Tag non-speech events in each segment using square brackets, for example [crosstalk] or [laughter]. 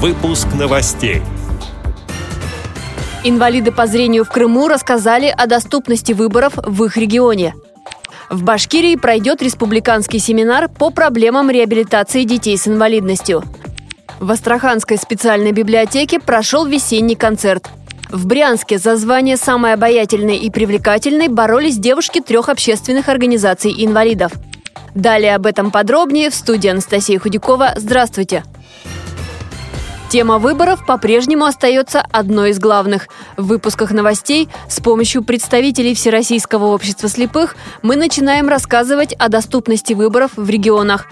Выпуск новостей. Инвалиды по зрению в Крыму рассказали о доступности выборов в их регионе. В Башкирии пройдет республиканский семинар по проблемам реабилитации детей с инвалидностью. В Астраханской специальной библиотеке прошел весенний концерт. В Брянске за звание самой обаятельной и привлекательной боролись девушки трех общественных организаций инвалидов. Далее об этом подробнее в студии Анастасия Худякова. Здравствуйте! Тема выборов по-прежнему остается одной из главных. В выпусках новостей с помощью представителей Всероссийского общества слепых мы начинаем рассказывать о доступности выборов в регионах.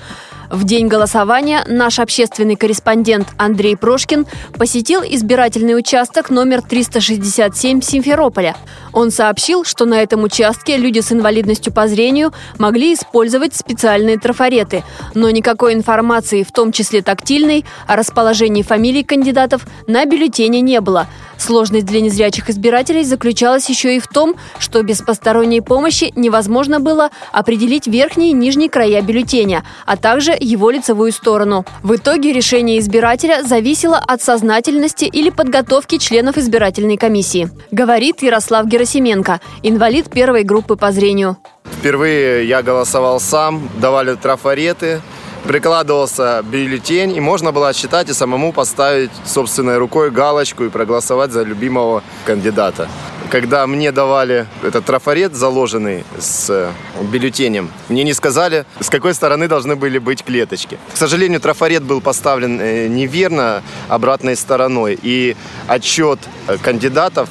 В день голосования наш общественный корреспондент Андрей Прошкин посетил избирательный участок номер 367 Симферополя. Он сообщил, что на этом участке люди с инвалидностью по зрению могли использовать специальные трафареты, но никакой информации, в том числе тактильной, о расположении фамилий кандидатов на бюллетене не было – Сложность для незрячих избирателей заключалась еще и в том, что без посторонней помощи невозможно было определить верхние и нижние края бюллетеня, а также его лицевую сторону. В итоге решение избирателя зависело от сознательности или подготовки членов избирательной комиссии. Говорит Ярослав Герасименко, инвалид первой группы по зрению. Впервые я голосовал сам, давали трафареты, прикладывался бюллетень, и можно было отсчитать и самому поставить собственной рукой галочку и проголосовать за любимого кандидата. Когда мне давали этот трафарет, заложенный с э, бюллетенем, мне не сказали, с какой стороны должны были быть клеточки. К сожалению, трафарет был поставлен э, неверно, обратной стороной, и отчет э, кандидатов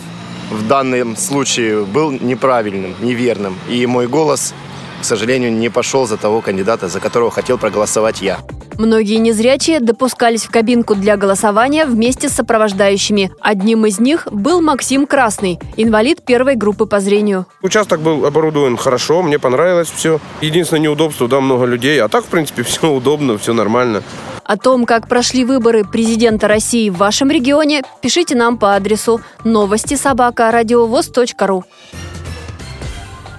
в данном случае был неправильным, неверным. И мой голос к сожалению, не пошел за того кандидата, за которого хотел проголосовать я. Многие незрячие допускались в кабинку для голосования вместе с сопровождающими. Одним из них был Максим Красный, инвалид первой группы по зрению. Участок был оборудован хорошо, мне понравилось все. Единственное неудобство, да, много людей, а так, в принципе, [laughs] все удобно, все нормально. О том, как прошли выборы президента России в вашем регионе, пишите нам по адресу новости собака ру.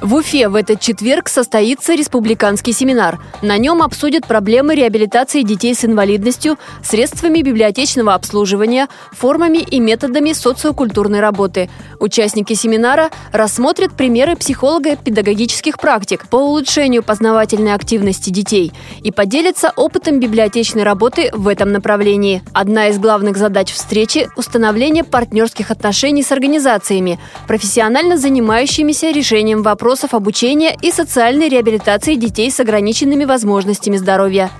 В Уфе в этот четверг состоится республиканский семинар. На нем обсудят проблемы реабилитации детей с инвалидностью, средствами библиотечного обслуживания, формами и методами социокультурной работы. Участники семинара рассмотрят примеры психолого-педагогических практик по улучшению познавательной активности детей и поделятся опытом библиотечной работы в этом направлении. Одна из главных задач встречи – установление партнерских отношений с организациями, профессионально занимающимися решением вопросов вопросов обучения и социальной реабилитации детей с ограниченными возможностями здоровья.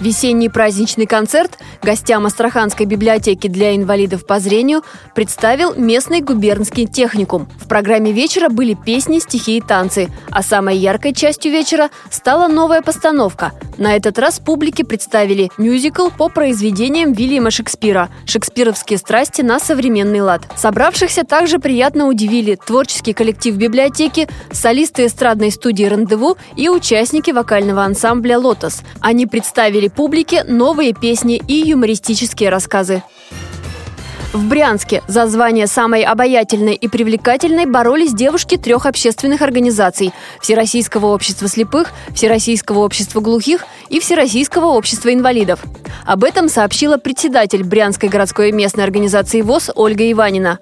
Весенний праздничный концерт гостям Астраханской библиотеки для инвалидов по зрению представил местный губернский техникум. В программе вечера были песни, стихи и танцы, а самой яркой частью вечера стала новая постановка. На этот раз публике представили мюзикл по произведениям Вильяма Шекспира «Шекспировские страсти на современный лад». Собравшихся также приятно удивили творческий коллектив библиотеки, солисты эстрадной студии «Рандеву» и участники вокального ансамбля «Лотос». Они представили публике новые песни и юмористические рассказы. В Брянске за звание самой обаятельной и привлекательной боролись девушки трех общественных организаций – Всероссийского общества слепых, Всероссийского общества глухих и Всероссийского общества инвалидов. Об этом сообщила председатель Брянской городской местной организации ВОЗ Ольга Иванина.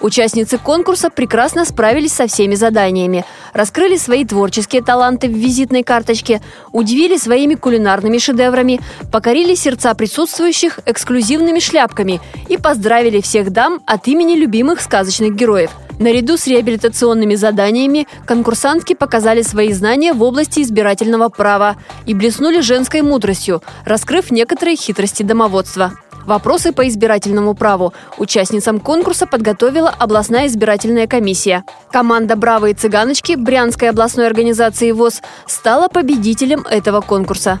Участницы конкурса прекрасно справились со всеми заданиями, раскрыли свои творческие таланты в визитной карточке, удивили своими кулинарными шедеврами, покорили сердца присутствующих эксклюзивными шляпками и поздравили всех дам от имени любимых сказочных героев – Наряду с реабилитационными заданиями конкурсантки показали свои знания в области избирательного права и блеснули женской мудростью, раскрыв некоторые хитрости домоводства. Вопросы по избирательному праву участницам конкурса подготовила областная избирательная комиссия. Команда «Бравые цыганочки» Брянской областной организации ВОЗ стала победителем этого конкурса.